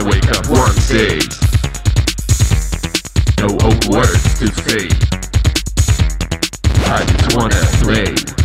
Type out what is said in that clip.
I wake up one day. No old words to say. I just wanna play.